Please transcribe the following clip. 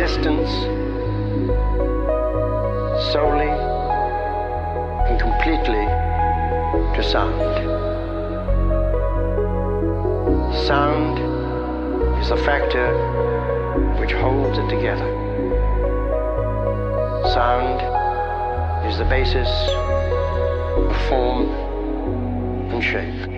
existence solely and completely to sound. Sound is the factor which holds it together. Sound is the basis of form and shape.